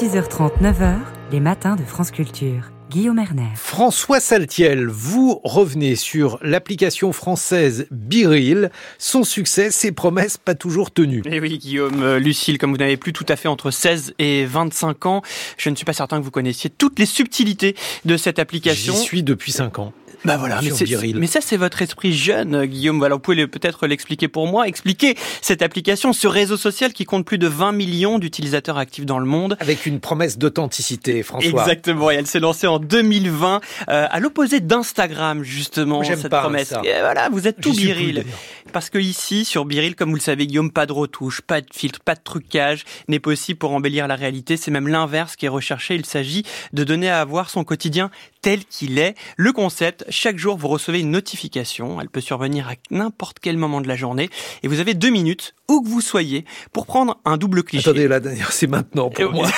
6h30, 9h, les matins de France Culture. Guillaume Erner. François Saltiel, vous revenez sur l'application française Biril. Son succès, ses promesses pas toujours tenues. Eh oui, Guillaume, euh, Lucille, comme vous n'avez plus tout à fait entre 16 et 25 ans, je ne suis pas certain que vous connaissiez toutes les subtilités de cette application. J'y suis depuis 5 ans. Bah voilà, mais, mais, ça c'est votre esprit jeune, Guillaume. Alors vous pouvez peut-être l'expliquer pour moi. Expliquer cette application, ce réseau social qui compte plus de 20 millions d'utilisateurs actifs dans le monde. Avec une promesse d'authenticité, François. Exactement. Et elle s'est lancée en 2020, euh, à l'opposé d'Instagram justement. J'aime cette pas promesse. Ça. Et voilà, vous êtes tout viril. Parce que ici, sur Biril, comme vous le savez, Guillaume, pas de retouche, pas de filtre, pas de trucage n'est possible pour embellir la réalité. C'est même l'inverse qui est recherché. Il s'agit de donner à voir son quotidien tel qu'il est. Le concept, chaque jour, vous recevez une notification. Elle peut survenir à n'importe quel moment de la journée. Et vous avez deux minutes, où que vous soyez, pour prendre un double cliché. Attendez, là, d'ailleurs, c'est maintenant pour moi.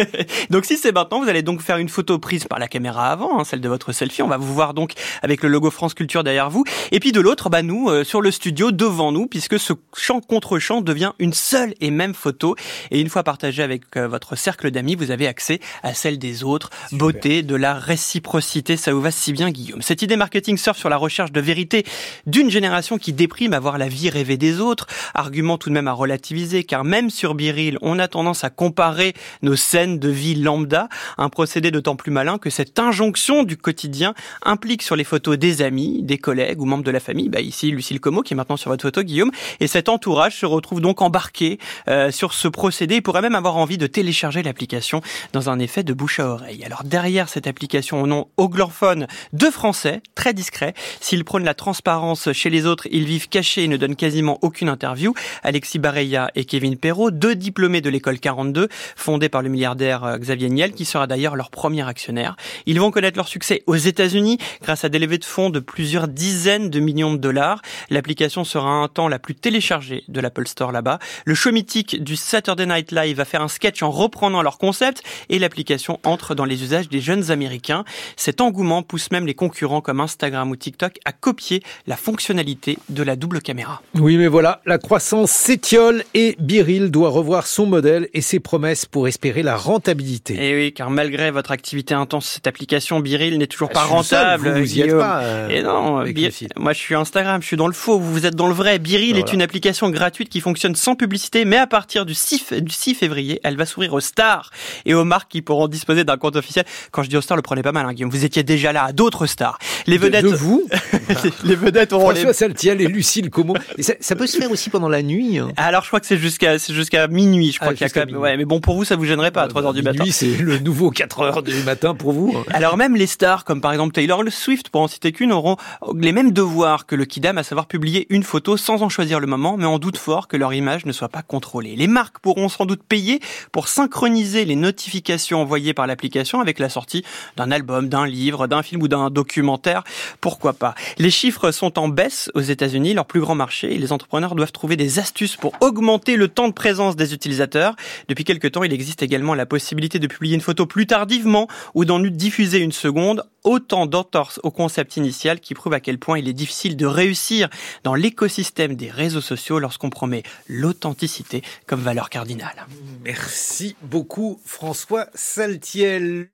donc si c'est maintenant, vous allez donc faire une photo prise par la caméra avant, hein, celle de votre selfie. On va vous voir donc avec le logo France Culture derrière vous. Et puis de l'autre, bah nous, euh, sur le studio, devant nous, puisque ce champ contre champ devient une seule et même photo. Et une fois partagée avec euh, votre cercle d'amis, vous avez accès à celle des autres. Beauté, de la réciprocité, ça vous va si bien, Guillaume. Cette idée marketing surfe sur la recherche de vérité d'une génération qui déprime à voir la vie rêvée des autres. Argument tout de même à relativiser, car même sur Biril, on a tendance à comparer nos scènes de vie lambda, un procédé d'autant plus malin que cette injonction du quotidien implique sur les photos des amis, des collègues ou membres de la famille, bah ici Lucille Como qui est maintenant sur votre photo Guillaume, et cet entourage se retrouve donc embarqué euh, sur ce procédé et pourrait même avoir envie de télécharger l'application dans un effet de bouche à oreille. Alors derrière cette application au nom anglophone de français, très discret, s'ils prônent la transparence chez les autres, ils vivent cachés et ne donnent quasiment aucune interview. Alexis Bareya et Kevin Perrault, deux diplômés de l'école 42, fondée par le milliardaire euh, Xavier Niel, qui sera d'ailleurs leur premier actionnaire. Ils vont connaître leur succès aux États-Unis grâce à des levées de fonds de plusieurs dizaines de millions de dollars. L'application sera un temps la plus téléchargée de l'Apple Store là-bas. Le show mythique du Saturday Night Live va faire un sketch en reprenant leur concept et l'application entre dans les usages des jeunes américains. Cet engouement pousse même les concurrents comme Instagram ou TikTok à copier la fonctionnalité de la double caméra. Oui, mais voilà, la croissance s'étiole et Biril doit revoir son modèle et ses promesses pour espérer la rentabilité. Et oui, car malgré votre activité intense, cette application Biril n'est toujours Ah, pas seul, rentable. vous, vous y êtes pas, euh, Et non, Bir- le site. moi je suis Instagram, je suis dans le faux, vous êtes dans le vrai. Biril Voilà. est une application gratuite qui fonctionne sans publicité, mais à partir du 6, f- du 6 février, elle va s'ouvrir aux stars et aux marques qui pourront disposer d'un compte officiel. Quand je dis aux stars, le prenez pas mal, hein, Guillaume. Vous étiez déjà là à d'autres stars. Les De- vedettes, de vous, les vedettes auront les... François Saltiel et Lucille Como. Et ça, ça peut se faire aussi pendant la nuit. hein. Alors je crois que c'est jusqu'à jusqu'à minuit, je crois Ah, qu'il y a quand même. Ouais, mais bon pour vous ça vous gênerait pas à 3 heures du matin. Minuit, c'est le nouveau 4 heures du matin pour vous. hein. Alors même les stars, comme par exemple Taylor Swift, pour en citer qu'une, auront les mêmes devoirs que le Kidam, à savoir publier une photo sans en choisir le moment, mais en doute fort que leur image ne soit pas contrôlée. Les marques pourront sans doute payer pour synchroniser les notifications envoyées par l'application avec la sortie d'un album, d'un livre, d'un film ou d'un documentaire. Pourquoi pas Les chiffres sont en baisse aux États-Unis, leur plus grand marché, et les entrepreneurs doivent trouver des astuces pour augmenter le temps de présence des utilisateurs. Depuis quelques temps, il existe également la possibilité de publier une photo plus tardivement ou d'en diffuser une seconde. Autant d'entorses au concept initial qui prouve à quel point il est difficile de réussir dans l'écosystème des réseaux sociaux lorsqu'on promet l'authenticité comme valeur cardinale. Merci beaucoup François Saltiel.